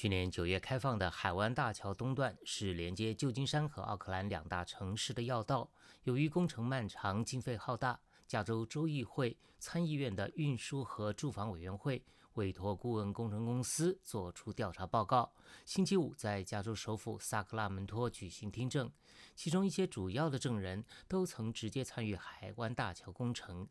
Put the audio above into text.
去年九月开放的海湾大桥东段是连接旧金山和奥克兰两大城市的要道由于工程漫长经费浩大加州州议会参议院的运输和住房委员会委托顾问工程公司作出调查报告星期五在加州首府萨克拉门托举行听证其中一些主要的证人都曾直接参与海湾大桥工程。